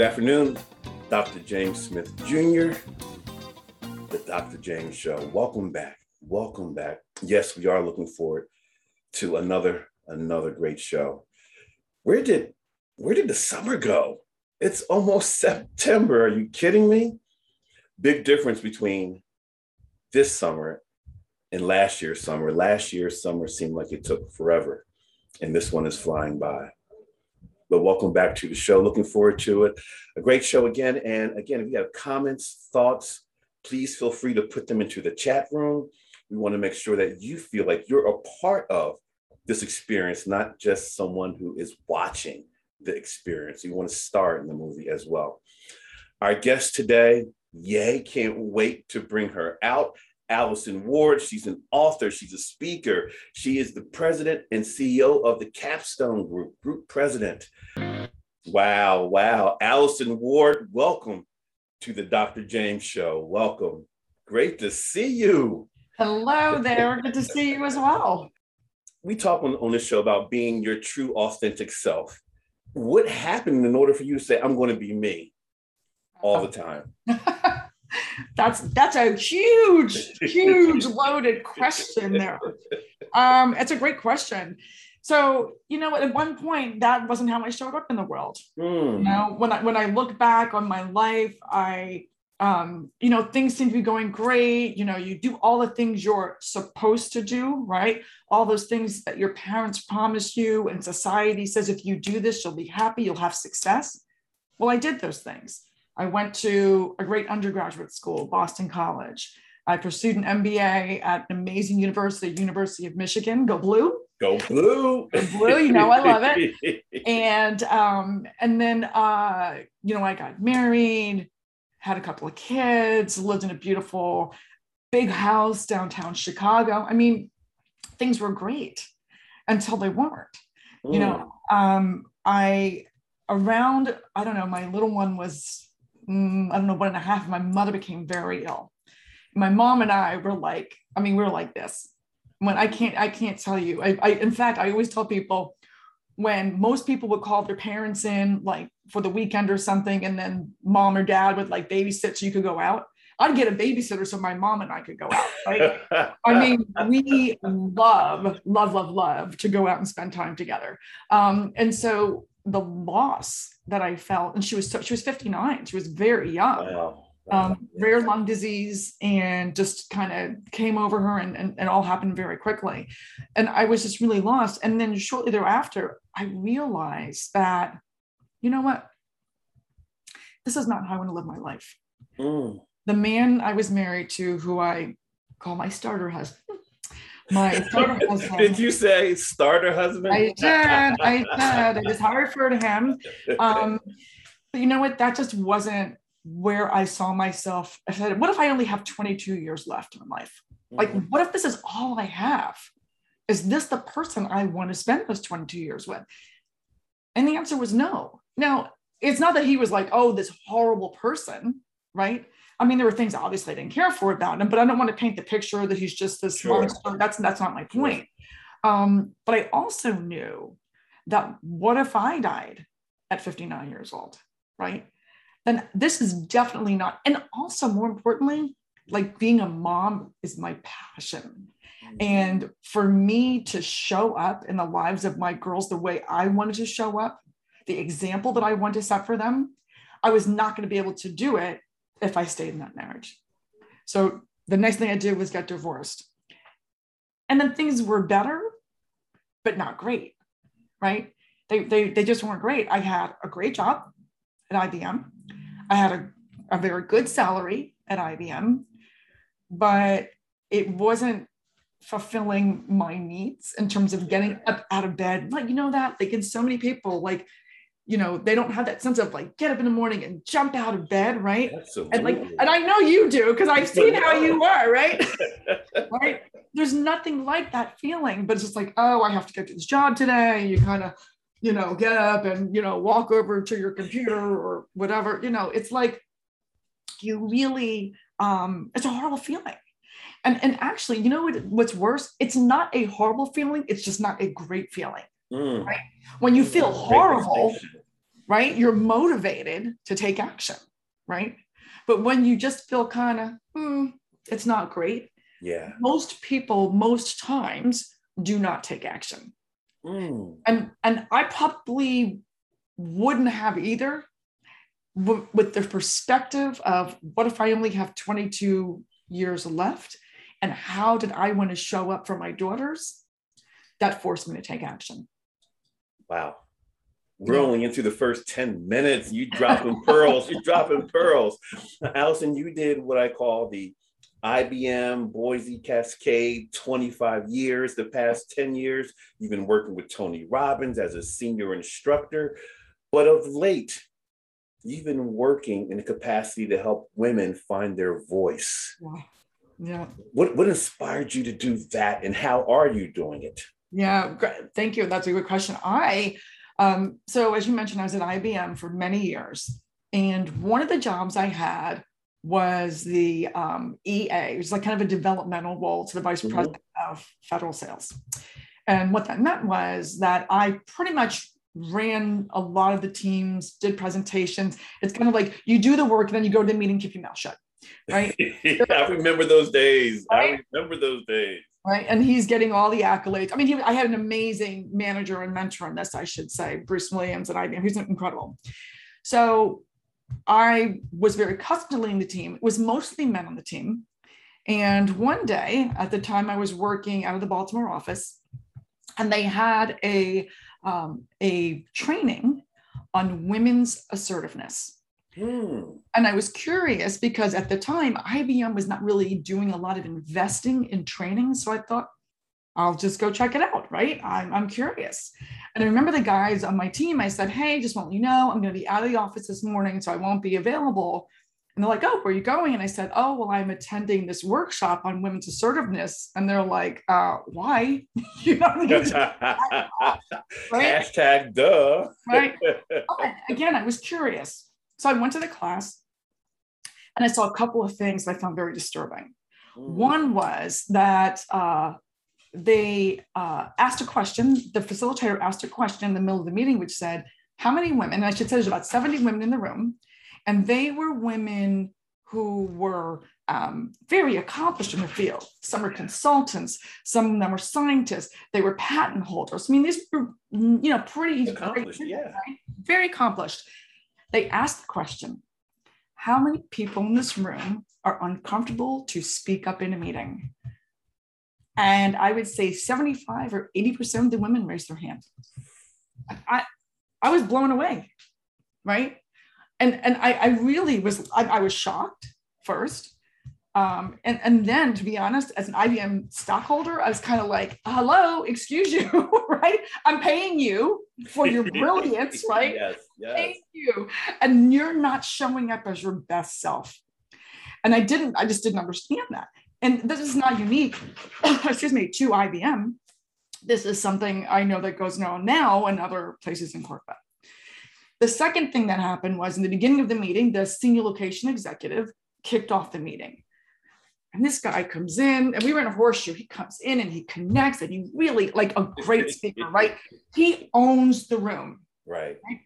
Good afternoon, Dr. James Smith Jr., the Dr. James Show. Welcome back. Welcome back. Yes, we are looking forward to another another great show. Where did where did the summer go? It's almost September. Are you kidding me? Big difference between this summer and last year's summer. Last year's summer seemed like it took forever, and this one is flying by. But welcome back to the show. Looking forward to it. A great show again. And again, if you have comments, thoughts, please feel free to put them into the chat room. We want to make sure that you feel like you're a part of this experience, not just someone who is watching the experience. You want to start in the movie as well. Our guest today, yay, can't wait to bring her out. Allyson Ward. She's an author, she's a speaker. She is the president and CEO of the Capstone Group, group president. Wow, wow. Allyson Ward, welcome to the Dr. James Show. Welcome. Great to see you. Hello there. Good to see you as well. We talk on, on this show about being your true, authentic self. What happened in order for you to say, I'm going to be me all the oh. time? that's that's a huge, huge loaded question there. Um, it's a great question. So, you know, at one point that wasn't how I showed up in the world. Mm. You know, when I when I look back on my life, I um, you know, things seem to be going great. You know, you do all the things you're supposed to do, right? All those things that your parents promise you, and society says if you do this, you'll be happy, you'll have success. Well, I did those things. I went to a great undergraduate school, Boston College. I pursued an MBA at an amazing university, University of Michigan. Go blue. Go blue. Go blue. You know, I love it. and um, and then uh, you know, I got married, had a couple of kids, lived in a beautiful big house downtown Chicago. I mean, things were great until they weren't. Mm. You know, mm. um, I around, I don't know, my little one was I don't know, one and a half, my mother became very ill. My mom and I were like, I mean, we were like this. When I can't, I can't tell you. I, I in fact, I always tell people when most people would call their parents in like for the weekend or something, and then mom or dad would like babysit so you could go out. I'd get a babysitter so my mom and I could go out. Right? I mean, we love, love, love, love to go out and spend time together. Um, and so the loss that I felt, and she was so, she was 59. She was very young. Wow. Um, rare lung disease and just kind of came over her and, and, and all happened very quickly. And I was just really lost. And then shortly thereafter, I realized that, you know what? This is not how I want to live my life. Mm. The man I was married to, who I call my starter husband, my starter husband. Did you say starter husband? I did. I did. It I refer to him. Um, but you know what? That just wasn't where I saw myself. I said, what if I only have 22 years left in life? Like, mm-hmm. what if this is all I have? Is this the person I want to spend those 22 years with? And the answer was no. Now, it's not that he was like, oh, this horrible person, right? I mean, there were things obviously I didn't care for about him, but I don't want to paint the picture that he's just this sure. monster. That's that's not my point. Um, but I also knew that what if I died at 59 years old, right? Then this is definitely not, and also more importantly, like being a mom is my passion. Mm-hmm. And for me to show up in the lives of my girls the way I wanted to show up, the example that I want to set for them, I was not going to be able to do it if I stayed in that marriage. So the next thing I did was get divorced. And then things were better, but not great, right? They, they, they just weren't great. I had a great job at IBM. I had a, a very good salary at IBM, but it wasn't fulfilling my needs in terms of getting up out of bed. Like, you know, that like in so many people, like you know they don't have that sense of like get up in the morning and jump out of bed right? Absolutely. and like and i know you do because i've seen how you are right? Right? There's nothing like that feeling but it's just like oh i have to get to this job today. You kind of you know get up and you know walk over to your computer or whatever you know? It's like you really um it's a horrible feeling. And and actually you know what, what's worse? It's not a horrible feeling it's just not a great feeling mm. right? When you feel horrible right? You're motivated to take action, right? But when you just feel kind of, hmm, it's not great. Yeah. Most people, most times, do not take action. Mm. And and I probably wouldn't have either w- with the perspective of what if I only have 22 years left and how did I want to show up for my daughters? That forced me to take action. Wow. We're only into the first 10 minutes. You dropping pearls. You're dropping pearls. Allyson, you did what I call the IBM Boise Cascade 25 years. The past 10 years, you've been working with Tony Robbins as a senior instructor. But of late, you've been working in a capacity to help women find their voice. Yeah. Yeah. What, what inspired you to do that and how are you doing it? Yeah, thank you. That's a good question. I, um, so as you mentioned, I was at IBM for many years. And one of the jobs I had was the um, EA, it was like kind of a developmental role to the vice mm-hmm. president of federal sales. And what that meant was that I pretty much ran a lot of the teams, did presentations. It's kind of like you do the work, then you go to the meeting, keep your mouth shut. Right. I remember those days. Right? I remember those days. Right. And he's getting all the accolades. I mean, he, I had an amazing manager and mentor in this, I should say, Bruce Williams at IBM. He's incredible. So I was very accustomed to leading the team. It was mostly men on the team. And one day, at the time I was working out of the Baltimore office, and they had a um, a training on women's assertiveness. Hmm. And I was curious because at the time, IBM was not really doing a lot of investing in training. So I thought, I'll just go check it out, right? I'm, I'm curious. And I remember the guys on my team, I said, Hey, just want you know, I'm going to be out of the office this morning, so I won't be available. And they're like, Oh, where are you going? And I said, Oh, well, I'm attending this workshop on women's assertiveness. And they're like, uh, Why? you know, right? Hashtag duh. right. Again, I was curious. So I went to the class and I saw a couple of things that I found very disturbing. Mm. One was that uh, they uh, asked a question, the facilitator asked a question in the middle of the meeting, which said, How many women? I should say there's about 70 women in the room, and they were women who were um, very accomplished in the field. Some were consultants, some of them were scientists, they were patent holders. I mean, these were, you know, pretty accomplished, great, yeah. Right? very accomplished. They asked the question How many people in this room are uncomfortable to speak up in a meeting? And I would say 75 or 80% of the women raised their hand. I, I was blown away, right? And, and I, I really was, I, I was shocked first. Um, and, and then to be honest, as an IBM stockholder, I was kind of like, hello, excuse you, right? I'm paying you for your brilliance, right? Yes, yes. Thank you. And you're not showing up as your best self. And I didn't, I just didn't understand that and this is not unique, excuse me, to IBM. This is something I know that goes on now in other places in corporate. The second thing that happened was in the beginning of the meeting, the senior location executive kicked off the meeting. And this guy comes in, and we were in a horseshoe. He comes in and he connects, and he really like a great speaker, right? He owns the room. Right. right.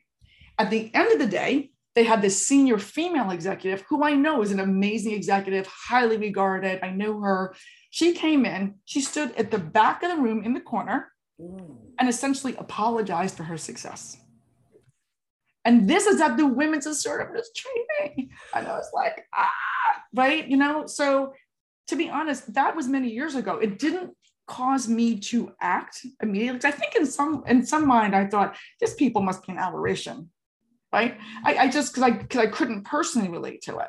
At the end of the day, they had this senior female executive who I know is an amazing executive, highly regarded. I knew her. She came in, she stood at the back of the room in the corner mm. and essentially apologized for her success. And this is at the women's assertiveness training. And I was like, ah, right? You know, so to be honest, that was many years ago. It didn't cause me to act immediately. I think in some in some mind, I thought this people must be an aberration right? I, I just because I because I couldn't personally relate to it.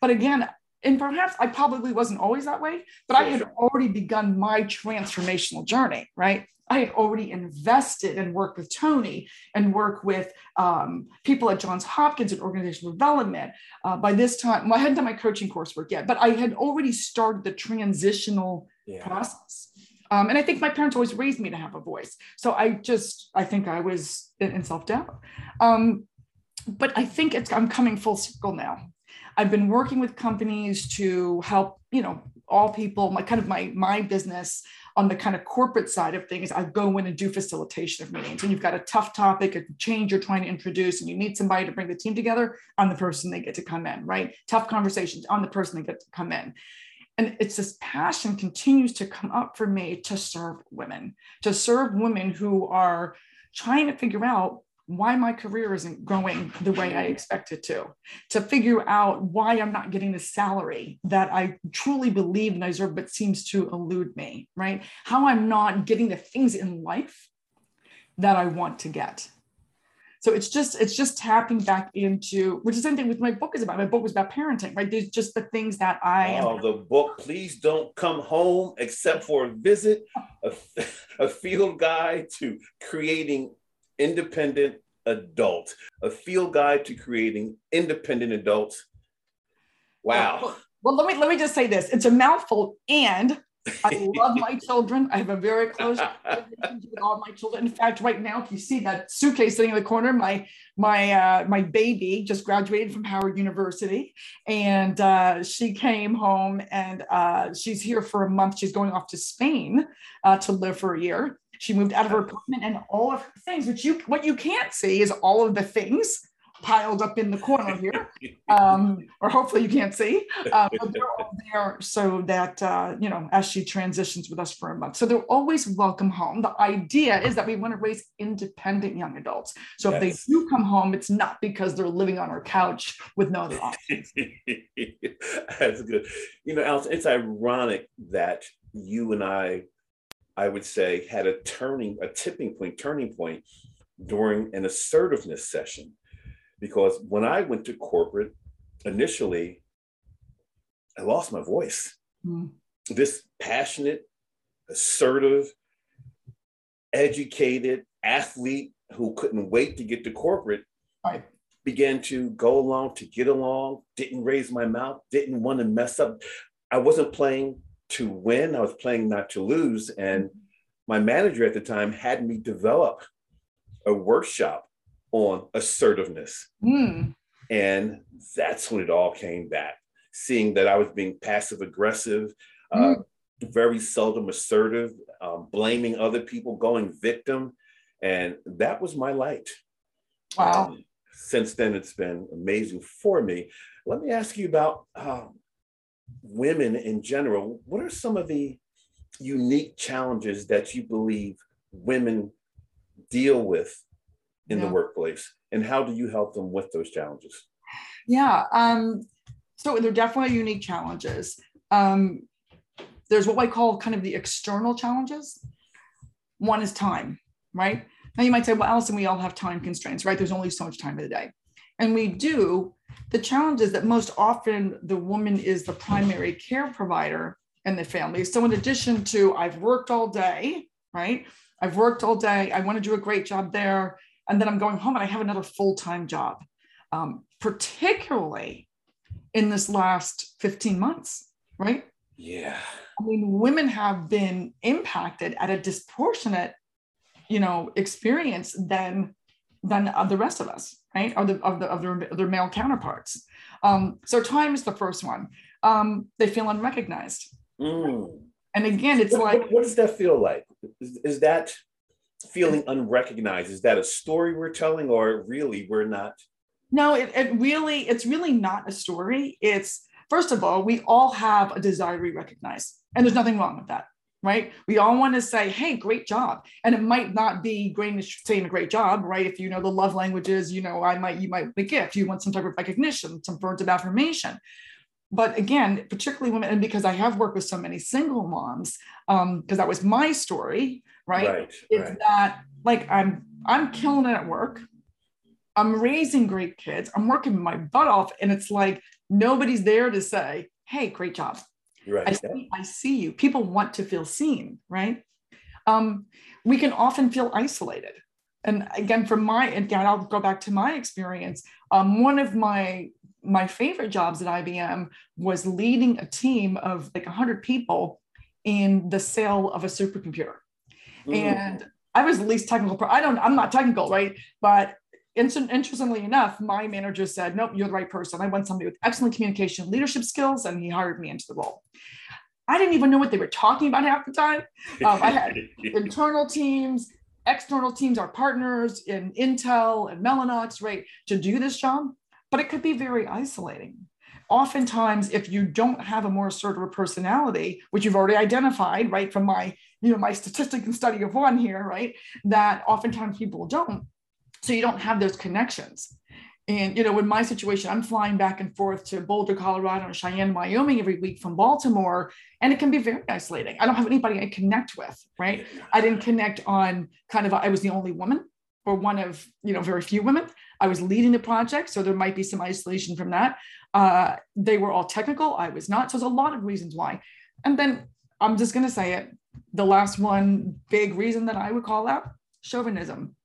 But again, and perhaps I probably wasn't always that way, but I had already begun my transformational journey, right? I had already invested and worked with Tony and work with um, people at Johns Hopkins in organizational development. Uh, by this time, well, I hadn't done my coaching coursework yet, but I had already started the transitional yeah. process. Um, and I think my parents always raised me to have a voice. So I just, I think I was in, in self doubt. Um, but I think it's I'm coming full circle now. I've been working with companies to help, you know, all people, my kind of my my business on the kind of corporate side of things, I go in and do facilitation of meetings. And you've got a tough topic, a change you're trying to introduce, and you need somebody to bring the team together, I'm the person they get to come in, right? Tough conversations, I'm the person they get to come in. And it's this passion continues to come up for me to serve women, to serve women who are trying to figure out why my career isn't going the way I expect it to, to figure out why I'm not getting the salary that I truly believe and I deserve, but seems to elude me, right? How I'm not getting the things in life that I want to get. So it's just it's just tapping back into which is the same thing with my book is about. My book was about parenting, right? There's just the things that I. Oh, the book. Please don't come home except for a visit, a, a field guide to creating independent adult, a field guide to creating independent adults. Wow. Well, well, let me let me just say this. It's a mouthful, and I love my children. I have a very close relationship with all my children. In fact, right now, if you see that suitcase sitting in the corner, my my uh, my baby just graduated from Howard University, and uh, she came home and uh, she's here for a month. She's going off to Spain uh, to live for a year. She moved out of her apartment and all of her things, which you what you can't see is all of the things piled up in the corner here, um, or hopefully you can't see. Uh, but they're all there so that uh, you know as she transitions with us for a month. So they're always welcome home. The idea is that we want to raise independent young adults. So yes. if they do come home, it's not because they're living on our couch with no other options. That's good. You know, Allyson, it's ironic that you and I I would say, had a turning, a tipping point, turning point during an assertiveness session. Because when I went to corporate, initially, I lost my voice. Mm. This passionate, assertive, educated athlete who couldn't wait to get to corporate right. began to go along to get along, didn't raise my mouth, didn't want to mess up. I wasn't playing to win. I was playing not to lose. And my manager at the time had me develop a workshop on assertiveness. Mm. And that's when it all came back, seeing that I was being passive aggressive, uh, mm. uh, very seldom assertive, um, blaming other people, going victim. And that was my light. Wow. Um, since then, it's been amazing for me. Let me ask you about um, women in general, what are some of the unique challenges that you believe women deal with in yeah. the workplace? And how do you help them with those challenges? Yeah. Um, so they're definitely unique challenges. Um, there's what I call kind of the external challenges. One is time, right? Now you might say, well, Allyson, we all have time constraints, right? There's only so much time in the day. And we do, the challenge is that most often the woman is the primary care provider in the family. So, in addition to I've worked all day, right? I've worked all day, I want to do a great job there. And then I'm going home and I have another full time job, um, particularly in this last 15 months, right? Yeah. I mean, women have been impacted at a disproportionate, you know, experience than than the rest of us, right? Or the, of, the, of, their, of their male counterparts. Um, so time is the first one. Um, they feel unrecognized. Mm. And again, it's what, like. What, what, does that feel like? Is, is that feeling unrecognized? Is that a story we're telling or really we're not? No, it, it really, it's really not a story. It's, first of all, we all have a desire to be recognized. And there's nothing wrong with that right? We all want to say, hey, great job. And it might not be great saying a great job, right? If you know the love languages, you know, I might, you might a gift, you want some type of recognition, some words of affirmation. But again, particularly women, and because I have worked with so many single moms, um, because that was my story, right? right it's right. that like I'm I'm killing it at work. I'm raising great kids. I'm working my butt off. And it's like nobody's there to say, hey, great job Right. I see, I see you. People want to feel seen, right? Um, we can often feel isolated. And again, from my again, I'll go back to my experience. Um, one of my my favorite jobs at IBM was leading a team of like 100 people in the sale of a supercomputer. Mm. And I was the least technical. Pro- I don't. I'm not technical, right? But interestingly enough, my manager said, Nope, you're the right person. I want somebody with excellent communication leadership skills, and he hired me into the role. I didn't even know what they were talking about half the time. Um, I had internal teams, external teams, our partners in Intel and Mellanox, right, to do this job, but it could be very isolating. Oftentimes, if you don't have a more assertive personality, which you've already identified, right, from my, you know, my statistic and study of one here, right, that oftentimes people don't. So you don't have those connections. And you know, in my situation, I'm flying back and forth to Boulder, Colorado, and Cheyenne, Wyoming every week from Baltimore, and it can be very isolating. I don't have anybody I connect with, right? I didn't connect on kind of I was the only woman or one of you know very few women. I was leading the project, so there might be some isolation from that. Uh, they were all technical, I was not. So there's a lot of reasons why. And then I'm just going to say it. The last one big reason that I would call out chauvinism.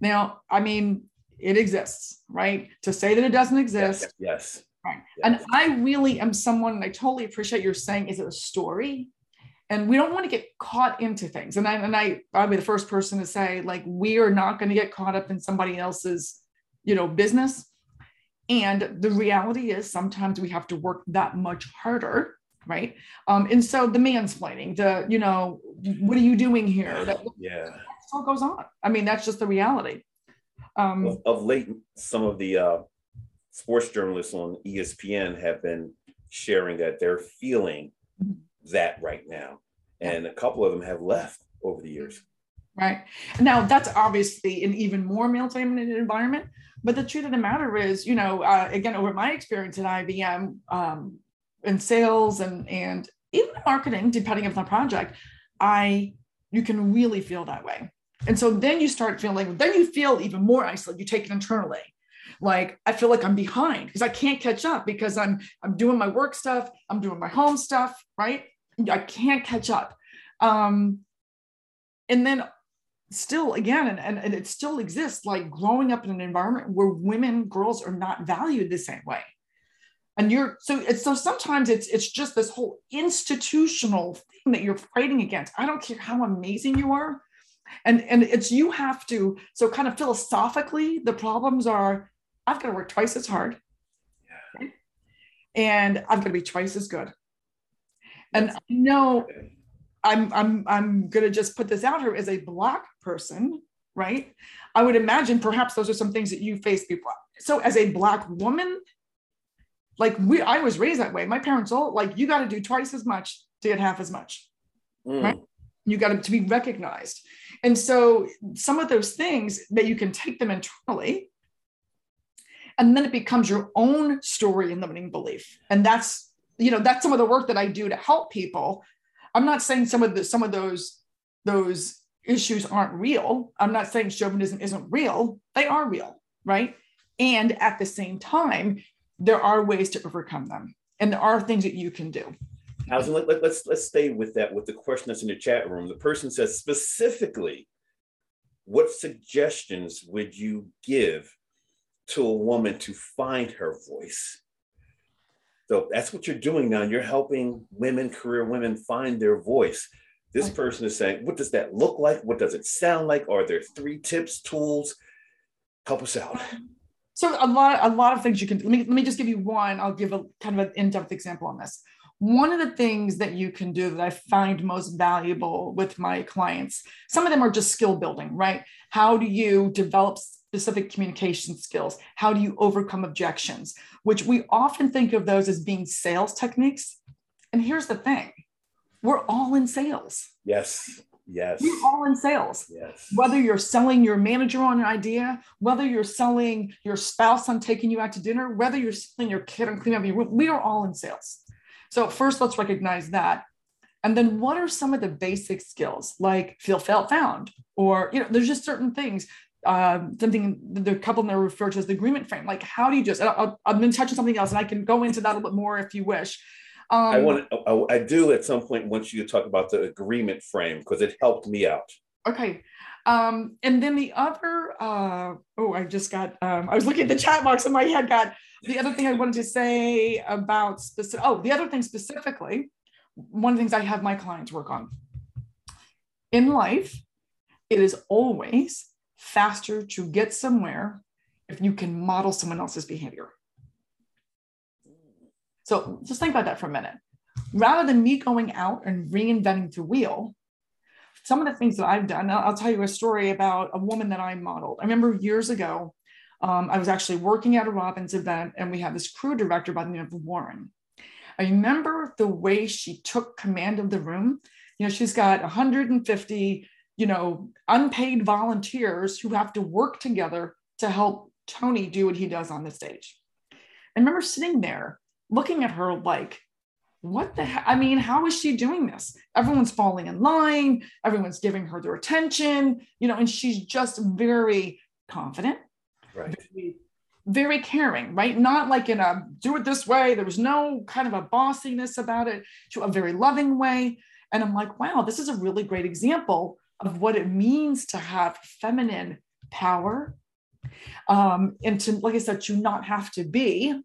Now, I mean, it exists, right? To say that it doesn't exist. Yes. Right. Yes. And I really am someone, and I totally appreciate you're saying, is it a story? And we don't want to get caught into things. And I, and I, I'll be the first person to say, like, we are not going to get caught up in somebody else's, you know, business. And the reality is sometimes we have to work that much harder right um, and so the mansplaining the you know what are you doing here that yeah all goes on i mean that's just the reality um, of, of, late, some of the uh, sports journalists on ESPN have been sharing that they're feeling that right now, and a couple of them have left over the years. Right now, that's obviously an even more male-dominated environment. But the truth of the matter is, you know, uh, again, over my experience at IBM um, in sales and and even marketing, depending on the project, I you can really feel that way. And so then you start feeling, then you feel even more isolated. You take it internally. Like I feel like I'm behind because I can't catch up because I'm I'm doing my work stuff, I'm doing my home stuff, right? I can't catch up. Um, and then still again, and, and, and it still exists, like growing up in an environment where women, girls are not valued the same way and you're so it's so sometimes it's it's just this whole institutional thing that you're fighting against i don't care how amazing you are and and it's you have to so kind of philosophically the problems are i've got to work twice as hard. Yeah. and i'm going to be twice as good. And i know i'm i'm i'm going to just put this out here as a black person right? I would imagine perhaps those are some things that you face before. So as a black woman like we i was raised that way. My parents all like you got to do twice as much to get half as much. Mm. right? You got to be recognized and so some of those things that you can take them internally and then it becomes your own story and limiting belief. And that's you know that's some of the work that i do to help people. I'm not saying some of the some of those those issues aren't real. I'm not saying chauvinism isn't real. They are real right? And at the same time there are ways to overcome them. And there are things that you can do Allyson, let, let, let's let's stay with that with the question that's in the chat room. The person says specifically, what suggestions would you give to a woman to find her voice? So that's what you're doing now. You're helping women, career women, find their voice. This person is saying, what does that look like? What does it sound like? Are there three tips, tools? Help us out. So a lot, a lot of things you can. Let me let me just give you one. I'll give a kind of an in-depth example on this one of the things that you can do that I find most valuable with my clients, some of them are just skill building, right? How do you develop specific communication skills? How do you overcome objections? Which we often think of those as being sales techniques. And here's the thing we're all in sales. Yes. Yes. We're all in sales. Yes. Whether you're selling your manager on an idea, whether you're selling your spouse on taking you out to dinner, whether you're selling your kid on cleaning up your room, we are all in sales. So first, let's recognize that. And then what are some of the basic skills like feel felt found? Or, you know, there's just certain things. Um, something the couple that refer to as the agreement frame. Like, how do you just? I'll, I'm going to touch on something else, and I can go into that a little bit more if you wish. Um, I want. I, I do at some point want you to talk about the agreement frame because it helped me out. Okay. Um, and then the other, uh, oh, I just got, um, I was looking at the chat box and my head, got the other thing I wanted to say about specific, oh, the other thing specifically, one of the things I have my clients work on. In life, it is always faster to get somewhere if you can model someone else's behavior. So just think about that for a minute. rather than me going out and reinventing the wheel, some of the things that I've done, I'll, tell you a story about a woman that I modeled. I remember years ago, um, I was actually working at a Robbins event and we had this crew director by the name of Warren. I remember the way she took command of the room. You know, she's got 150, you know, unpaid volunteers who have to work together to help Tony do what he does on the stage. I remember sitting there looking at her like, what the heck? I mean, how is she doing this? Everyone's falling in line, everyone's giving her their attention, you know, and she's just very confident, right. very, caring, right? Not like in a do it this way. There was no kind of a bossiness about it, to a very loving way. And I'm like, wow, this is a really great example of what it means to have feminine power. Um, and to, like I said, to not have to be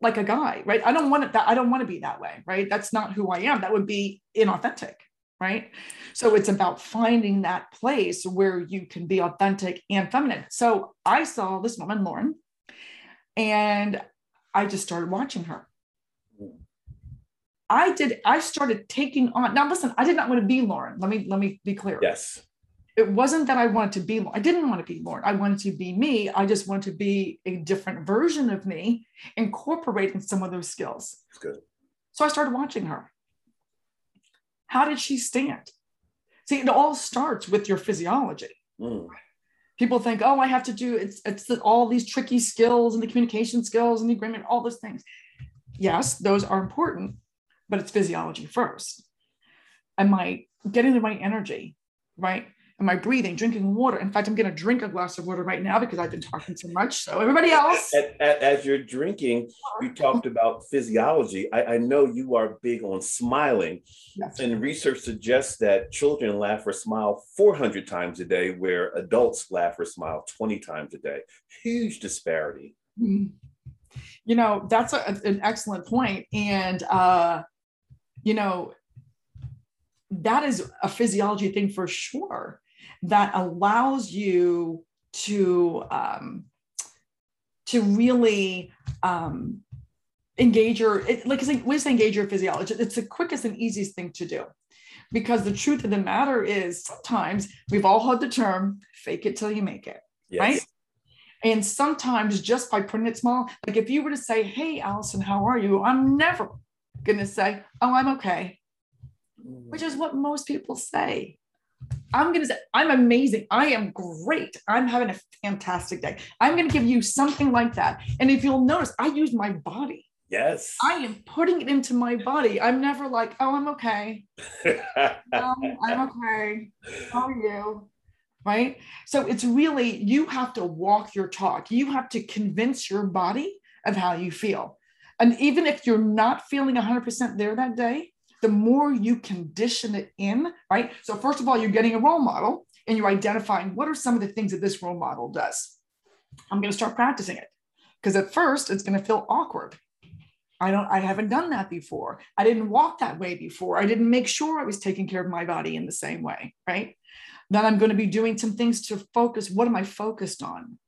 like a guy, right? I don't want it that I don't want to be that way, right? That's not who I am. That would be inauthentic, right? So it's about finding that place where you can be authentic and feminine. So I saw this woman, Lauren, and I just started watching her. I did, I started taking on now listen, I did not want to be Lauren. Let me let me be clear. Yes it wasn't that I wanted to be, I didn't want to be Lauren. I wanted to be me. I just wanted to be a different version of me, incorporating some of those skills. That's good. So I started watching her. How did she stand? See, it all starts with your physiology. Mm. People think, oh, I have to do it's it's the, all these tricky skills and the communication skills and the agreement, all those things. Yes, those are important, but it's physiology first. Am I getting the right energy? Right? Am I breathing, drinking water? In fact, I'm going to drink a glass of water right now because I've been talking so much. So, everybody else. As, you're drinking, you talked about physiology. I, I know you are big on smiling. Yes. And research suggests that children laugh or smile 400 times a day, where adults laugh or smile 20 times a day. Huge disparity. Mm-hmm. You know, that's a, an excellent point. And, uh, you know, that is a physiology thing for sure that allows you to um, to really um, engage your it, like we say engage your physiology. It's the quickest and easiest thing to do. Because the truth of the matter is sometimes we've all heard the term fake it till you make it yes. right? And sometimes just by putting it small like if you were to say hey allyson how are you? I'm never going to say oh i'm okay which is what most people say I'm going to say, I'm amazing. I am great. I'm having a fantastic day. I'm going to give you something like that. And if you'll notice, I use my body. Yes. I am putting it into my body. I'm never like, oh, I'm okay. um, I'm okay. How are you? Right. So it's really, you have to walk your talk. You have to convince your body of how you feel. And even if you're not feeling 100% there that day, the more you condition it in, right? So, first of all, you're getting a role model and you're identifying what are some of the things that this role model does. I'm going to start practicing it because at first it's going to feel awkward. I don't, I haven't done that before. I didn't walk that way before. I didn't make sure I was taking care of my body in the same way, right? Then I'm going to be doing some things to focus. What am I focused on?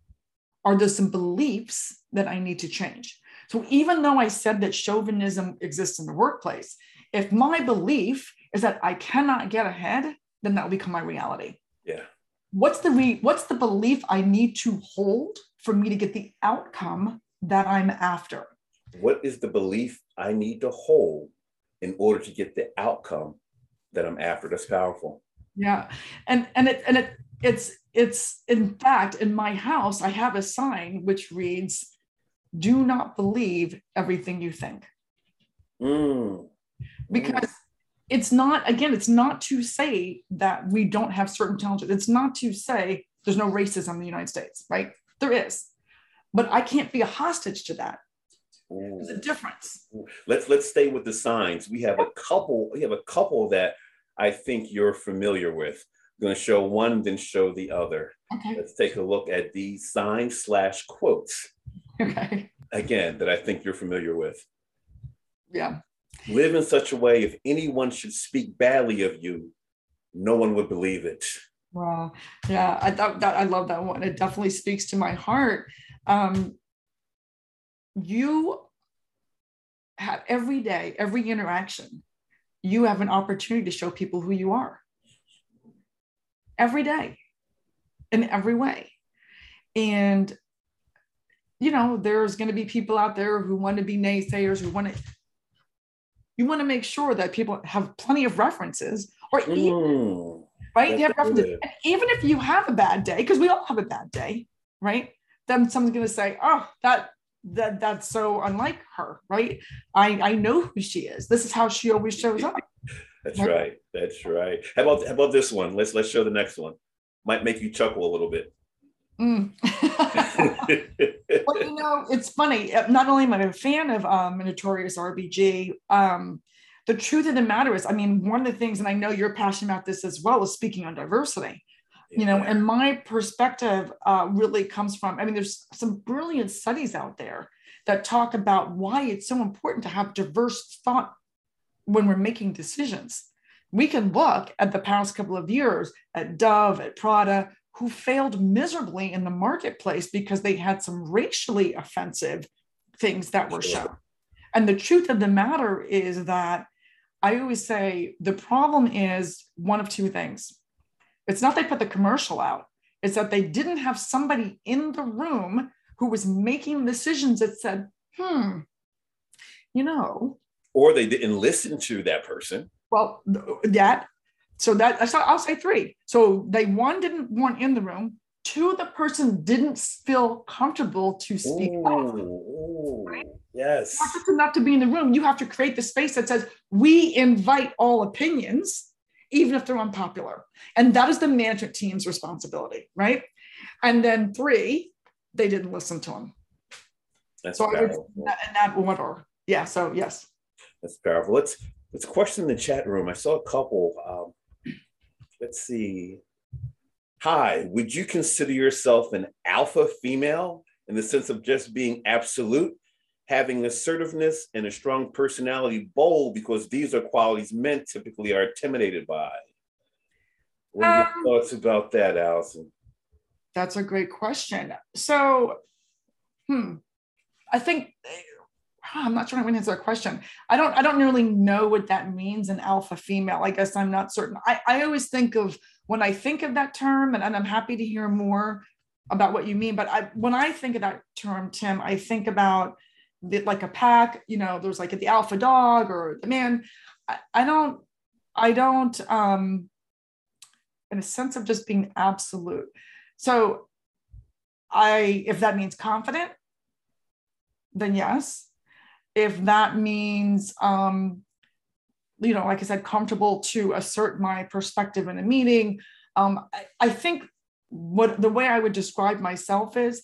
Are there some beliefs that I need to change? So even though I said that chauvinism exists in the workplace, if my belief is that I cannot get ahead, then that will become my reality. Yeah. What's the re- what's the belief I need to hold for me to get the outcome that I'm after? What is the belief I need to hold in order to get the outcome that I'm after? That's powerful. Yeah. And and it and it it's it's in fact in my house I have a sign which reads do not believe everything you think. Mm Mm. because it's not again it's not to say that we don't have certain challenges. It's not to say there's no racism in the united states right? There is. But i can't be a hostage to that. There's a mm. difference. Let's let's stay with the signs. We have a couple we have a couple that i think you're familiar with. I'm going to show one then show the other. Okay. let's take a look at these signs slash quotes. Okay. Again that i think you're familiar with. Yeah Live in such a way if anyone should speak badly of you, no one would believe it. Wow. Yeah, I thought that I love that one. It definitely speaks to my heart. Um, you have every day, every interaction, you have an opportunity to show people who you are every day in every way. And, you know, there's going to be people out there who want to be naysayers, who want to, you want to make sure that people have plenty of references or mm, even, right? You have references. And even if you have a bad day, because we all have a bad day, right? Then someone's going to say, oh, that that that's so unlike her, right? I I know who she is. This is how she always shows up. that's right? right. That's right. How about how about this one? Let's let's show the next one. Might make you chuckle a little bit. Mm. well, you know, it's funny. Uh, not only am I a fan of um, Notorious RBG, um, the truth of the matter is, I mean, one of the things, and I know you're passionate about this as well, is speaking on diversity you know and my perspective uh, really comes from i mean there's some brilliant studies out there that talk about why it's so important to have diverse thought when we're making decisions we can look at the past couple of years at dove at prada who failed miserably in the marketplace because they had some racially offensive things that were shown and the truth of the matter is that i always say the problem is one of two things it's not they put the commercial out, it's that they didn't have somebody in the room who was making decisions that said, hmm, you know. Or they didn't listen to that person. Well, that, so that, I'll say three. So they, one, didn't want in the room. Two, the person didn't feel comfortable to speak ooh, up. Ooh, right? Yes. Not just enough to be in the room. You have to create the space that says, we invite all opinions even if they're unpopular. And that is the management team's responsibility, right? And then three, they didn't listen to him. That's so powerful. in that order. Yeah. So yes. That's powerful. Let's let's question the chat room. I saw a couple. Um, let's see. Hi, would you consider yourself an alpha female in the sense of just being absolute? having assertiveness and a strong personality bold because these are qualities men typically are intimidated by. What are um, your thoughts about that, Allyson? That's a great question. So, hmm, I think I'm not sure I'm going to answer that question. I don't. I don't really know what that means. An alpha female. I guess I'm not certain. I, I always think of when I think of that term, and, and I'm happy to hear more about what you mean. But I, when I think of that term, Tim, I think about like a pack you know there's like the alpha dog or the man I, I don't i don't um in a sense of just being absolute so i if that means confident then yes if that means um you know like i said comfortable to assert my perspective in a meeting um I, I think what the way i would describe myself is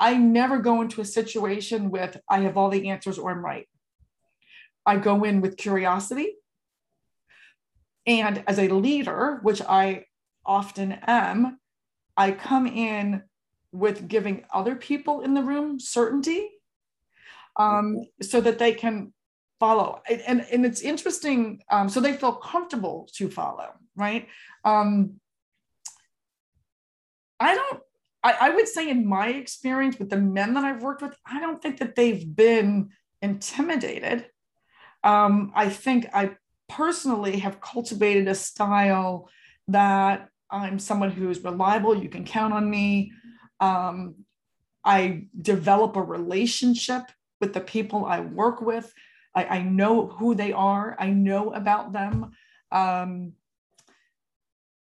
I never go into a situation with, I have all the answers or I'm right. I go in with curiosity. And as a leader, which I often am, I come in with giving other people in the room certainty um, so that they can follow. And, and it's interesting, um, so they feel comfortable to follow, right? Um, I don't I, I would say, in my experience with the men that I've worked with, I don't think that they've been intimidated. Um, I think I personally have cultivated a style that I'm someone who's reliable. You can count on me. Um, I develop a relationship with the people I work with. I, I know who they are. I know about them. Um,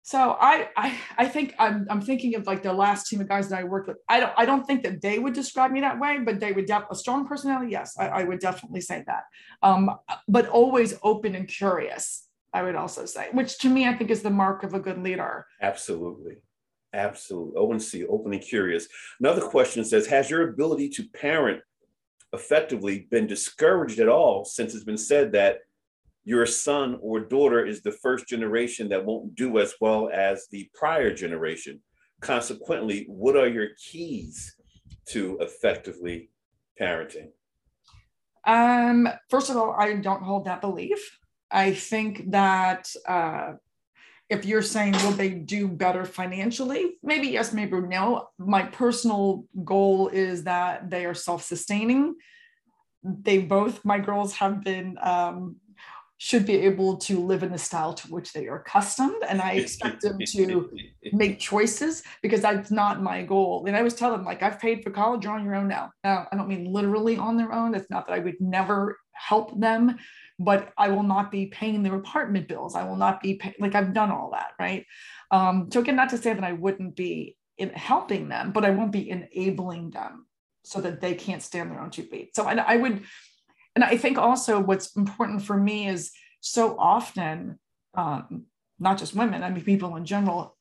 so I, I, I think I'm, I'm thinking of like the last team of guys that I worked with. I don't, I don't think that they would describe me that way, but they would def- a strong personality. Yes, I, I would definitely say that. Um, but always open and curious. I would also say, which to me I think is the mark of a good leader. Absolutely, absolutely. Open see, open and curious. Another question says, has your ability to parent effectively been discouraged at all since it's been said that your son or daughter is the first generation that won't do as well as the prior generation. Consequently, what are your keys to effectively parenting? Um, first of all, I don't hold that belief. I think that uh, if you're saying, will they do better financially? Maybe yes, maybe no. My personal goal is that they are self sustaining they both my girls have been um, should be able to live in the style to which they are accustomed. And I expect them to make choices because that's not my goal. And I always tell them, like, I've paid for college, you're on your own now. Now, I don't mean literally on their own. It's not that I would never help them, but I will not be paying their apartment bills. I will not be pay- like, I've done all that. Right. Um, so, again, not to say that I wouldn't be in helping them, but I won't be enabling them so that they can't stand their own two feet. So, and I would, and I think also what's important for me is so often, um, not just women, I mean, people in general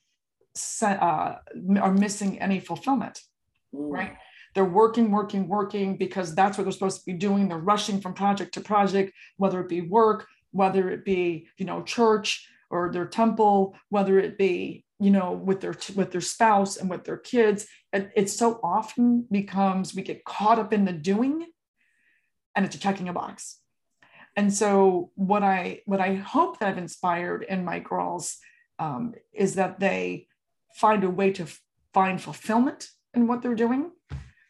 uh, are missing any fulfillment, right? They're working, working, working because that's what they're supposed to be doing. They're rushing from project to project, whether it be work, whether it be, you know, church or their temple, whether it be, you know, with their with their spouse and with their kids. It, it so often becomes we get caught up in the doing and it's a checking a box. And so what I what I hope that I've inspired in my girls um, is that they find a way to find fulfillment in what they're doing.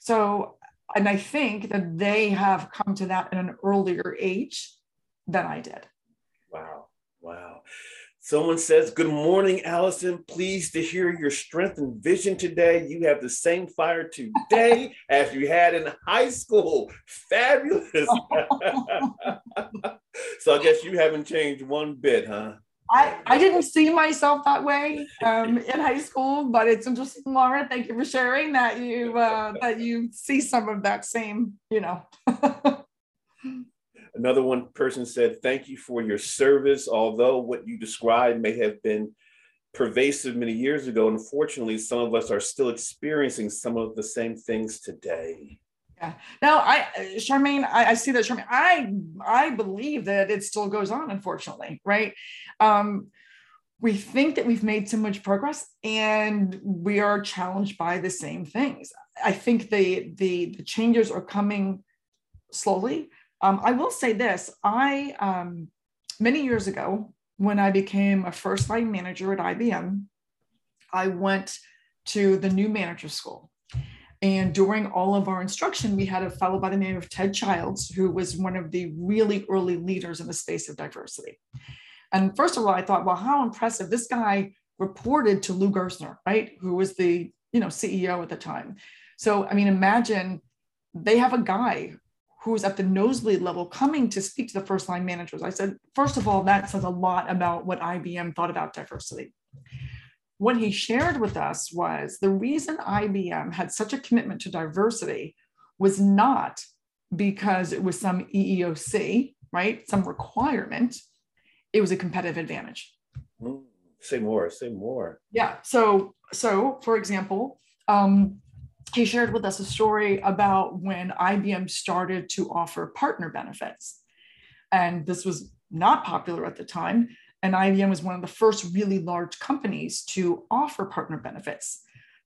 So, and I think that they have come to that at an earlier age than I did. Wow. Wow. Someone says, Good morning, Allyson. Pleased to hear your strength and vision today. You have the same fire today as you had in high school. Fabulous. so I guess you haven't changed one bit, huh? I, I didn't see myself that way um, in high school, but it's interesting, Laura. Thank you for sharing that you uh, that you see some of that same, you know. Another one person said, Thank you for your service. Although what you described may have been pervasive many years ago, unfortunately, some of us are still experiencing some of the same things today. Yeah. Now, I, Charmaine, I, I see that, Charmaine. I, I believe that it still goes on, unfortunately, right? Um, we think that we've made so much progress and we are challenged by the same things. I think the, the, the changes are coming slowly um, I will say this I, um, many years ago, when I became a first line manager at IBM, I went to the new manager school. And during all of our instruction, we had a fellow by the name of Ted Childs, who was one of the really early leaders in the space of diversity. And first of all, I thought, well, how impressive. This guy reported to Lou Gerstner, right? Who was the, you know, CEO at the time. So, I mean, imagine they have a guy who's at the nosebleed level coming to speak to the first line managers. I said, first of all, that says a lot about what IBM thought about diversity. What he shared with us was the reason IBM had such a commitment to diversity was not because it was some EEOC, right? Some requirement. It was a competitive advantage. Mm, say more, say more. Yeah. So, so for example, um, he shared with us a story about when IBM started to offer partner benefits. And this was not popular at the time. And IBM was one of the first really large companies to offer partner benefits.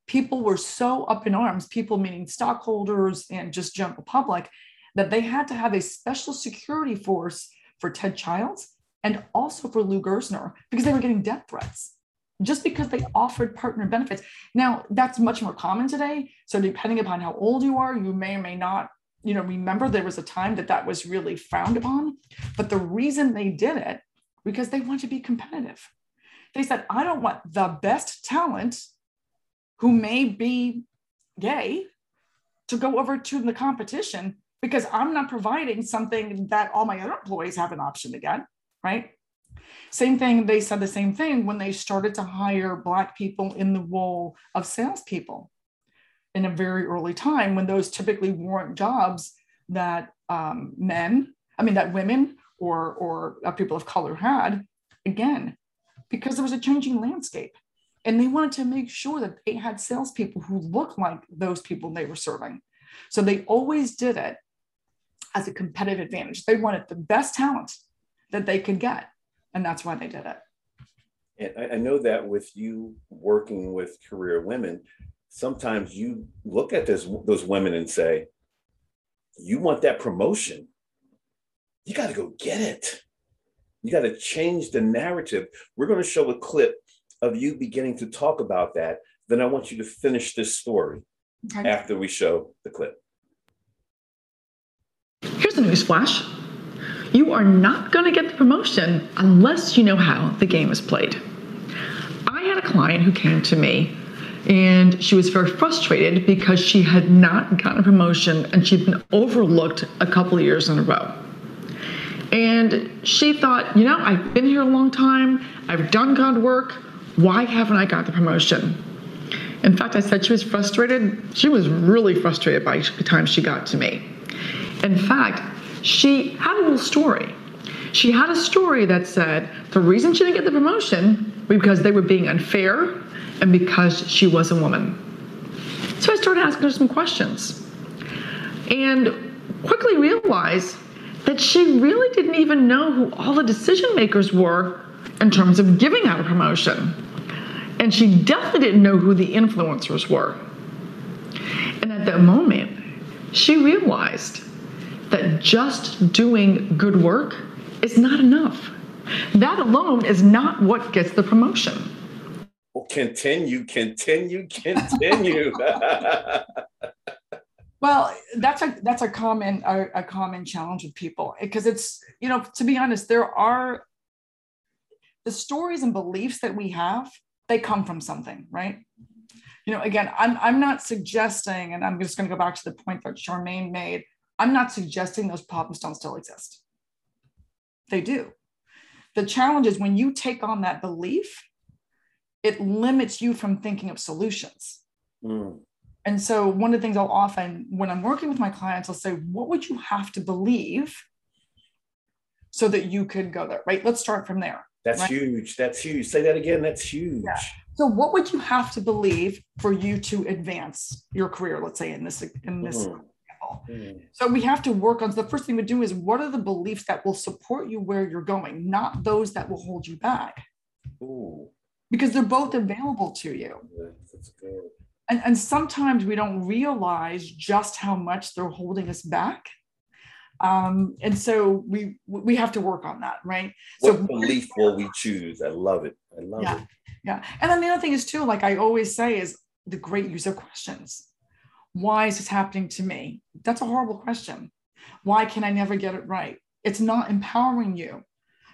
People were so up in arms, people meaning stockholders and just general public, that they had to have a special security force for Ted Childs and also for Lou Gerstner because they were getting death threats just because they offered partner benefits. Now, that's much more common today. So, depending upon how old you are, you may or may not, you know, remember there was a time that that was really frowned upon. But the reason they did it because they want to be competitive. They said, I don't want the best talent who may be gay to go over to the competition because I'm not providing something that all my other employees have an option to get, right? Same thing, they said the same thing when they started to hire Black people in the role of salespeople in a very early time when those typically weren't jobs that um, men, I mean, that women or, or uh, people of color had, again, because there was a changing landscape. And they wanted to make sure that they had salespeople who looked like those people they were serving. So they always did it as a competitive advantage. They wanted the best talent that they could get and that's why they did it. And I know that with you working with career women, sometimes you look at this, those women and say, you want that promotion. You got to go get it. You got to change the narrative. We're going to show a clip of you beginning to talk about that. Then I want you to finish this story okay. after we show the clip Here's a the newsflash you are not going to get the promotion unless you know how the game is played. I had a client who came to me and she was very frustrated because she had not gotten a promotion and she'd been overlooked a couple of years in a row. And she thought, you know, I've been here a long time, I've done God work, why haven't I got the promotion? In fact, I said she was frustrated. She was really frustrated by the time she got to me. In fact, she had a little story. She had a story that said the reason she didn't get the promotion was because they were being unfair and because she was a woman. So I started asking her some questions and quickly realized that she really didn't even know who all the decision makers were in terms of giving out a promotion. And she definitely didn't know who the influencers were. And at that moment, she realized that just doing good work is not enough. That alone is not what gets the promotion. Well, continue, continue, continue. well, that's a that's a common a, a common challenge with people because it's you know to be honest, there are the stories and beliefs that we have they come from something, right? You know, again, I'm I'm not suggesting, and I'm just going to go back to the point that Charmaine made. I'm not suggesting those problems don't still exist. They do. The challenge is when you take on that belief, it limits you from thinking of solutions. Mm. And so, one of the things I'll often, when I'm working with my clients, I'll say, What would you have to believe so that you could go there? Right? Let's start from there. That's right? huge. That's huge. Say that again. That's huge. Yeah. So, what would you have to believe for you to advance your career? Let's say in this in this mm Mm. So we have to work on so the first thing we do is what are the beliefs that will support you where you're going, not those that will hold you back. Ooh. Because they're both available to you. that's good. And, and sometimes we don't realize just how much they're holding us back. Um, and so we we have to work on that, right? What so belief will we choose? I love it. I love yeah, it. Yeah. And then the other thing is too, like I always say, is the great use of questions why is this happening to me? That's a horrible question. Why can I never get it right? It's not empowering you.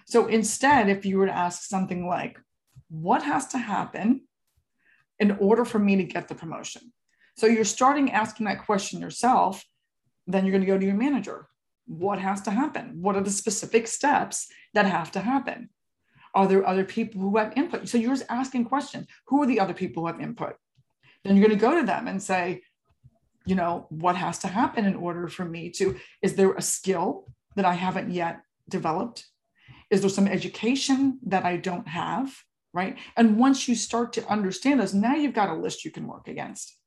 So instead, if you were to ask something like, what has to happen in order for me to get the promotion? So you're starting asking that question yourself, then you're going to go to your manager. What has to happen? What are the specific steps that have to happen? Are there other people who have input? So you're just asking questions. Who are the other people who have input? Then you're going to go to them and say, you know what has to happen in order for me to is there a skill that i haven't yet developed is there some education that i don't have right and once you start to understand those now you've got a list you can work against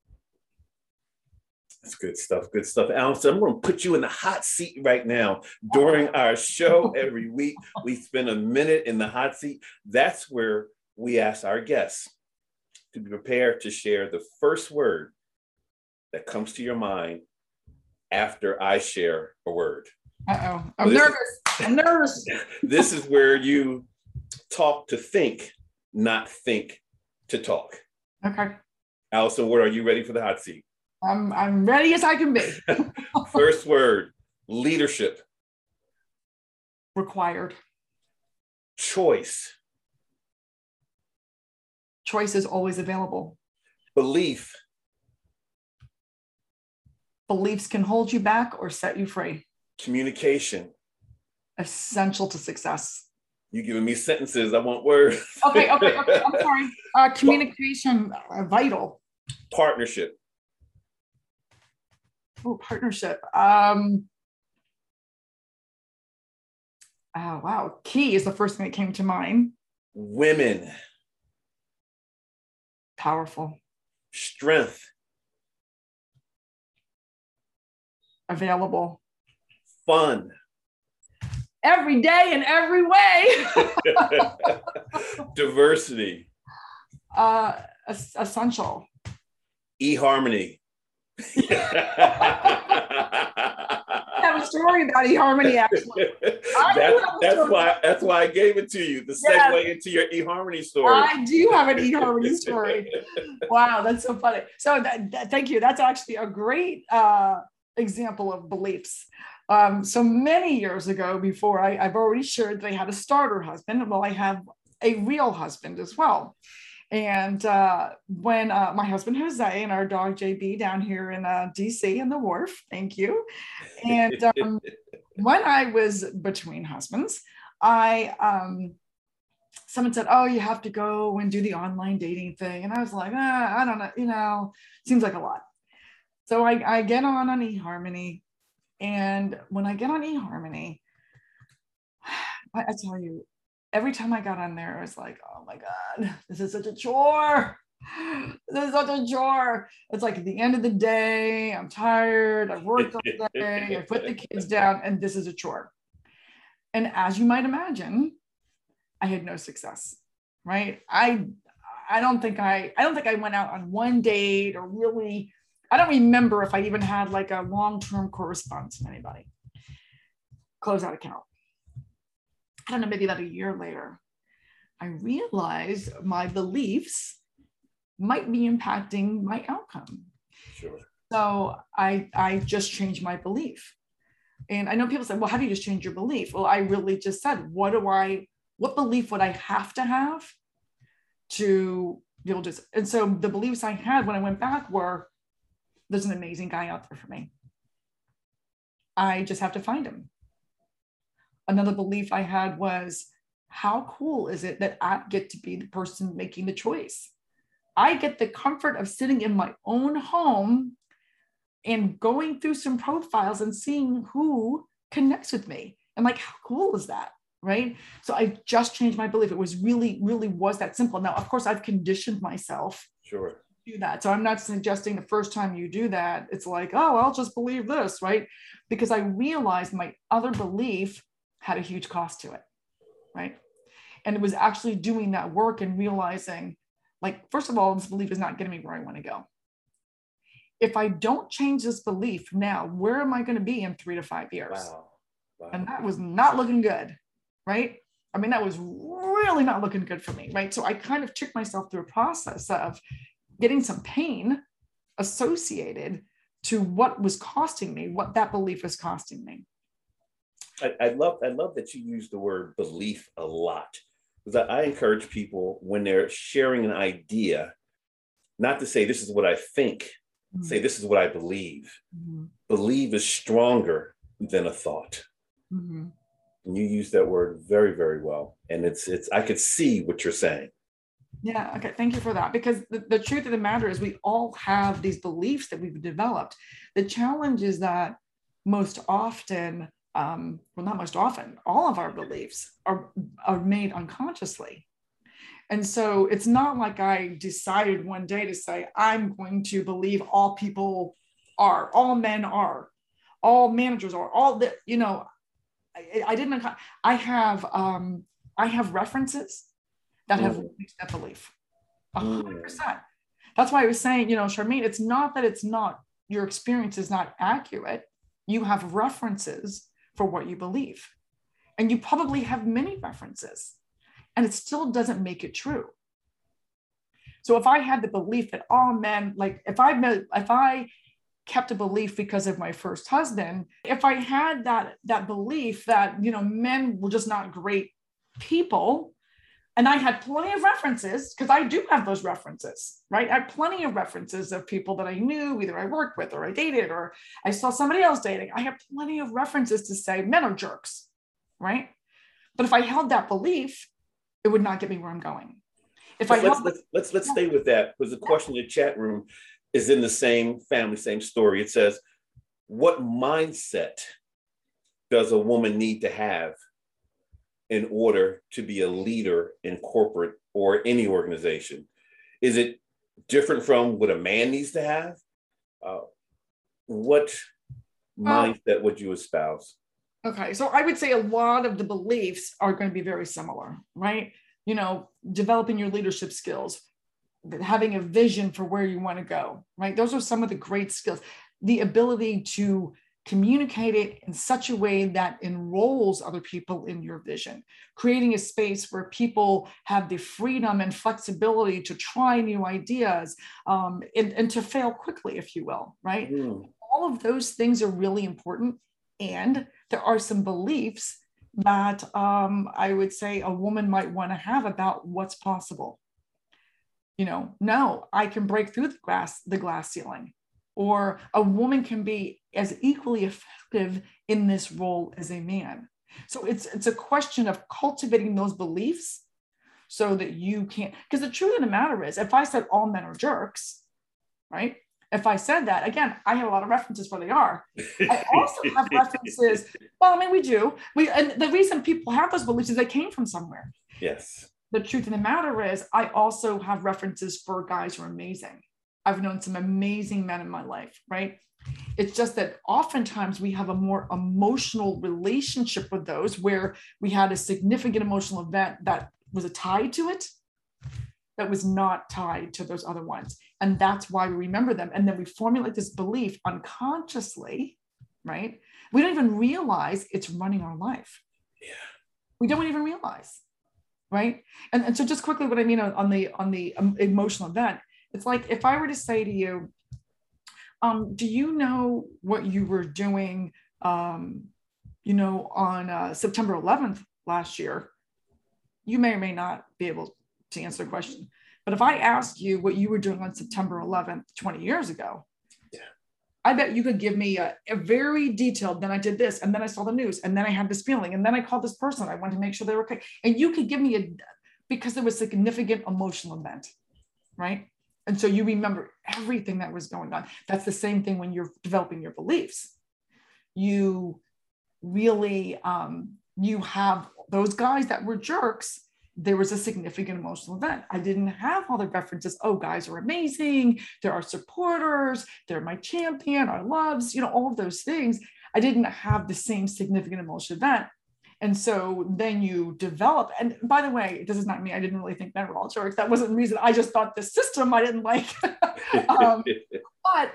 that's good stuff. Good stuff. Allyson, I'm going to put you in the hot seat right now. During our show every week, we spend a minute in the hot seat. That's where we ask our guests to be prepared to share the first word that comes to your mind after I share a word. Uh oh, I'm nervous. Is, I'm nervous. this is where you talk to think, not think to talk. Okay. Allyson Ward, are you ready for the hot seat? I'm I'm ready as I can be. First word, leadership. Required. Choice. Choice is always available. Belief beliefs can hold you back or set you free. Communication. Essential to success. You giving me sentences? I want words. okay, okay, okay. I'm sorry. Uh, communication uh, vital. Partnership. Oh, partnership. Um, oh, wow. Key is the first thing that came to mind. Women. Powerful. Strength. available. Fun. Every day in every way. Diversity. Uh, essential. eHarmony. I have a story about eHarmony actually. That, that's why that's why I gave it to you. The segue into your eHarmony story. I do have an eHarmony story. wow, that's so funny. So that, that, thank you. That's actually a great uh, example of beliefs. Um, so many years ago, before I, I've already shared that I had a starter husband. Well, I have a real husband as well. And uh, when uh, my husband Jose and our dog JB down here in uh, DC in the wharf, thank you. And um, when I was between husbands, I um, someone said, "Oh, you have to go and do the online dating thing," and I was like, ah, "I don't know, you know, seems like a lot." So I, I get on on eHarmony, and when I get on eHarmony, I, I tell you, every time I got on there, I was like, "Oh my god, this is such a chore." This is such a chore. It's like at the end of the day, I'm tired. I've worked all day. I put the kids down, and this is a chore. And as you might imagine, I had no success, right? I I don't think I I don't think I went out on one date or really I don't remember if I even had like a long-term correspondence with anybody. Close out account. I don't know, maybe about a year later, I realized my beliefs might be impacting my outcome. Sure. So I I just changed my belief. And I know people say, well, how do you just change your belief? Well, I really just said, what do I what belief would I have to have to be able to? And so the beliefs I had when I went back were there's an amazing guy out there for me. I just have to find him. Another belief I had was how cool is it that I get to be the person making the choice? I get the comfort of sitting in my own home and going through some profiles and seeing who connects with me. And like, how cool is that? right so i just changed my belief it was really really was that simple now of course i've conditioned myself sure do that so i'm not suggesting the first time you do that it's like oh i'll just believe this right because i realized my other belief had a huge cost to it right and it was actually doing that work and realizing like first of all this belief is not getting me where i want to go if i don't change this belief now where am i going to be in three to five years wow. Wow. and that was not looking good right? I mean, that was really not looking good for me, right? So I kind of took myself through a process of getting some pain associated to what was costing me, what that belief was costing me. I, I love I love that you use the word belief a lot because I, I encourage people when they're sharing an idea, not to say this is what I think, mm-hmm. say this is what I believe. Mm-hmm. Believe is stronger than a thought. Mm-hmm. And you use that word very, very well. And it's it's I could see what you're saying. Yeah, okay. Thank you for that. Because the, the truth of the matter is we all have these beliefs that we've developed. The challenge is that most often, um, well, not most often, all of our beliefs are, are made unconsciously. And so it's not like I decided one day to say, I'm going to believe all people are, all men are, all managers are, all that, you know, I, I didn't. I have um, I have references that have mm. reached that belief. A mm. hundred percent. That's why I was saying, you know, Charmaine, it's not that it's not your experience is not accurate. You have references for what you believe, and you probably have many references, and it still doesn't make it true. So if I had the belief that oh, all men, like if I if I kept a belief because of my first husband if i had that that belief that you know men were just not great people and i had plenty of references because i do have those references right? I had plenty of references of people that i knew either i worked with or i dated or i saw somebody else dating. I have plenty of references to say men are jerks right? But if i held that belief it would not get me where i'm going. If let's, I let's, let's, let's let's stay with that because the question in the chat room is in the same family, same story. It says, What mindset does a woman need to have in order to be a leader in corporate or any organization? Is it different from what a man needs to have? Uh, what mindset would you espouse? Okay, so I would say a lot of the beliefs are going to be very similar, right? You know, developing your leadership skills, having a vision for where you want to go, right? Those are some of the great skills. The ability to communicate it in such a way that enrolls other people in your vision, creating a space where people have the freedom and flexibility to try new ideas um, and, and to fail quickly, if you will, right? Mm. All of those things are really important. And there are some beliefs that um, I would say a woman might want to have about what's possible. You know, no, I can break through the glass, the glass ceiling, or a woman can be as equally effective in this role as a man. So it's it's a question of cultivating those beliefs so that you can't because the truth of the matter is if I said all men are jerks, right? if I said that, again, I have a lot of references where they are. I also have references. Well, I mean, we do. We and the reason people have those beliefs is they came from somewhere. Yes. The truth of the matter is, I also have references for guys who are amazing. I've known some amazing men in my life, right? It's just that oftentimes we have a more emotional relationship with those where we had a significant emotional event that was a tie to it that was not tied to those other ones. And that's why we remember them. And then we formulate this belief unconsciously, right? We don't even realize it's running our life. Yeah. We don't even realize, right? And, and so just quickly, what I mean on, on the on the um, emotional event, it's like if I were to say to you, um, do you know what you were doing, um, you know, on uh, September 11th last year? You may or may not be able to answer the question. But if I asked you what you were doing on September 11th, 20 years ago, yeah. I bet you could give me a, a, very detailed, then I did this, and then I saw the news, and then I had this feeling, and then I called this person. I wanted to make sure they were okay. And you could give me a, because there was a significant emotional event, right? And so you remember everything that was going on. That's the same thing when you're developing your beliefs. You really, um, you have those guys that were jerks there was a significant emotional event. I didn't have all the references. Oh, guys are amazing. They're our supporters. They're my champion, our loves, you know, all of those things. I didn't have the same significant emotional event. And so then you develop. And by the way, this is not me. I didn't really think men were all jerks. That wasn't the reason. I just thought the system I didn't like. um, but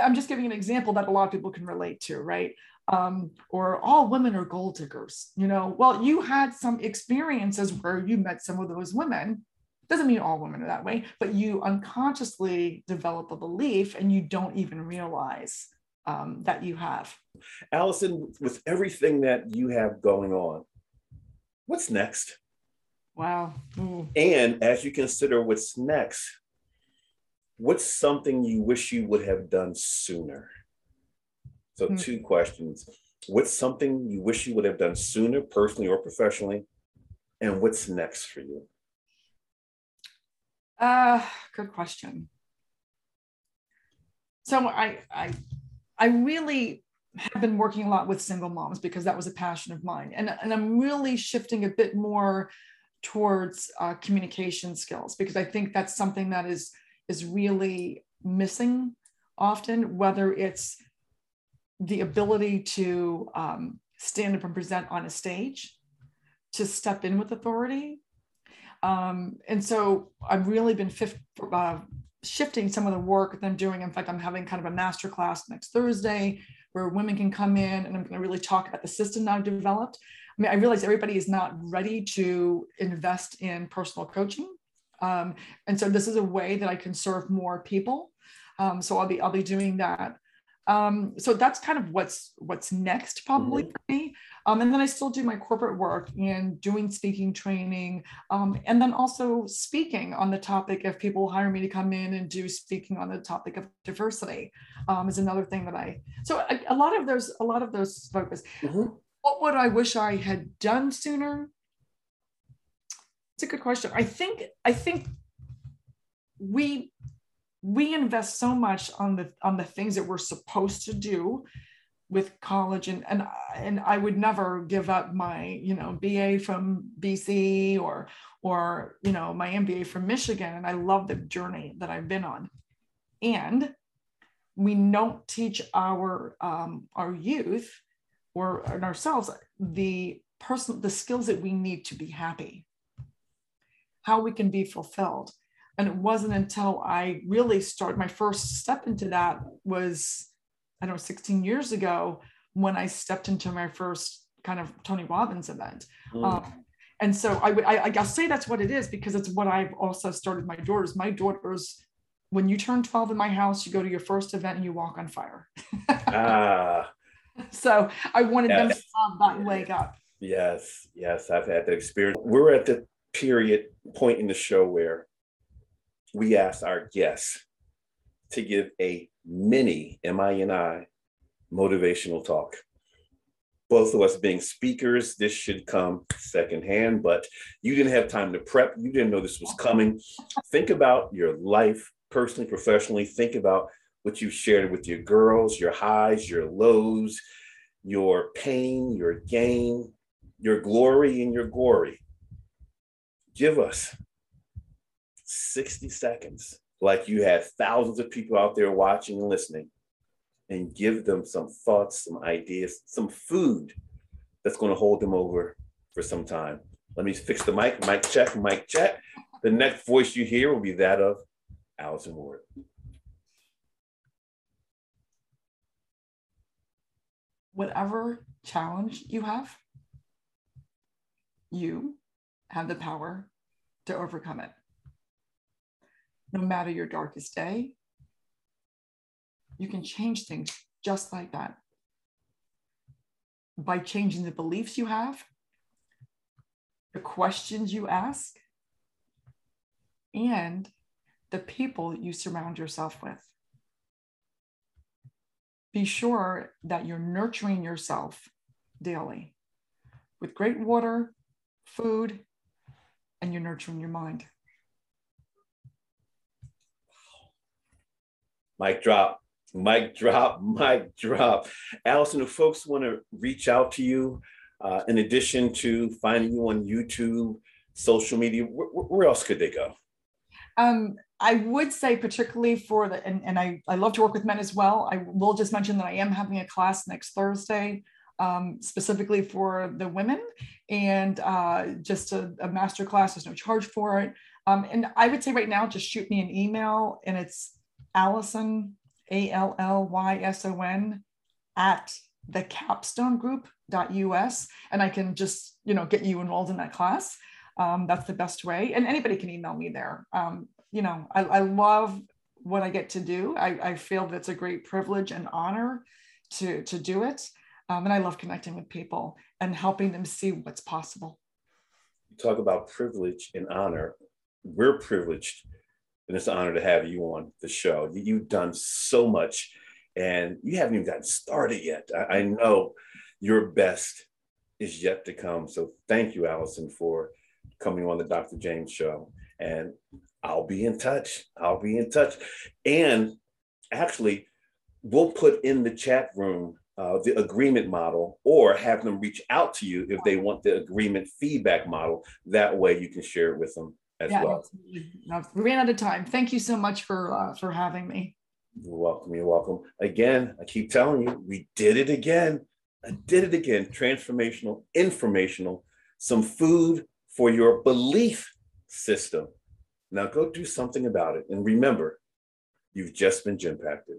I'm just giving an example that a lot of people can relate to, right? um, or all women are gold diggers. You know, well, you had some experiences where you met some of those women. Doesn't mean all women are that way, but you unconsciously develop a belief and you don't even realize um, that you have. Allyson, with everything that you have going on, what's next? Wow. Ooh. And as you consider what's next, what's something you wish you would have done sooner? So, mm-hmm. two questions. What's something you wish you would have done sooner, personally or professionally? And what's next for you? Uh, good question. So I, I, I really have been working a lot with single moms because that was a passion of mine, and and I'm really shifting a bit more towards uh, communication skills because I think that's something that is is really missing often, whether it's the ability to um, stand up and present on a stage, to step in with authority. Um, and so I've really been fifth, uh, shifting some of the work that I'm doing. In fact, I'm having kind of a master class next Thursday where women can come in and I'm going to really talk about the system that I've developed. I mean, I realize everybody is not ready to invest in personal coaching. Um, and so this is a way that I can serve more people. Um, so I'll be I'll be doing that um, so that's kind of what's what's next probably mm-hmm. for me. Um, and then i still do my corporate work and doing speaking training. Um, and then also speaking on the topic if people hire me to come in and do speaking on the topic of diversity um, is another thing that i so a, a, lot of those a lot of those focus. Mm-hmm. what would i wish i had done sooner? It's a good question. I think i think we we invest so much on the on the things that we're supposed to do with college and and and I would never give up my you know BA from BC or or you know my MBA from Michigan and I love the journey that I've been on. And we don't teach our um, our youth or ourselves the personal the skills that we need to be happy how we can be fulfilled and it wasn't until I really started my first step into that was, I don't know, 16 years ago when I stepped into my first kind of Tony Robbins event. Mm. Um, and so I would, I, I'll say that's what it is because it's what I've also started my daughters. My daughters, when you turn 12 in my house, you go to your first event and you walk on fire. ah, So I wanted yes. them to have that leg up. Yes, yes, I've had that experience. We're at the period point in the show where we ask our guests to give a mini M-I-N-I motivational talk. Both of us being speakers, this should come secondhand, but you didn't have time to prep. You didn't know this was coming. Think about your life, personally, professionally. Think about what you've shared with your girls, your highs, your lows, your pain, your gain, your glory, and your gory. Give us 60 seconds, like you have thousands of people out there watching and listening, and give them some thoughts, some ideas, some food that's going to hold them over for some time. Let me fix the mic. Mic check, mic check. The next voice you hear will be that of Allyson Ward. Whatever challenge you have, you have the power to overcome it no matter your darkest day. You can change things just like that by changing the beliefs you have, the questions you ask, and the people you surround yourself with. Be sure that you're nurturing yourself daily with great water, food, and you're nurturing your mind. Mic drop, mic drop, mic drop. Allyson, if folks want to reach out to you, uh, in addition to finding you on YouTube, social media, wh- where else could they go? Um, I would say, particularly for the, and, and I, I love to work with men as well. I will just mention that I am having a class next Thursday um, specifically for the women and uh, just a, a master class. There's no charge for it. Um, and I would say right now, just shoot me an email and it's Allyson, A L L Y S O N, at the capstone group.us. And I can just, you know, get you enrolled in that class. Um, that's the best way. And anybody can email me there. Um, you know, I, I, love what I get to do. I, I feel that it's a great privilege and honor to, to do it. Um, and I love connecting with people and helping them see what's possible. You talk about privilege and honor. We're privileged and it's an honor to have you on the show. You've done so much and you haven't even gotten started yet. I, I know your best is yet to come. So thank you, Allyson, for coming on the Dr. James show. And I'll be in touch. I'll be in touch. And actually, we'll put in the chat room uh, the agreement model or have them reach out to you if they want the agreement feedback model. That way you can share it with them as yeah, well. No, we ran out of time. Thank you so much for uh, for having me. You're welcome. You're welcome. Again, I keep telling you, we did it again. I did it again. Transformational, informational, some food for your belief system. Now go do something about it. And remember, you've just been Gympacted.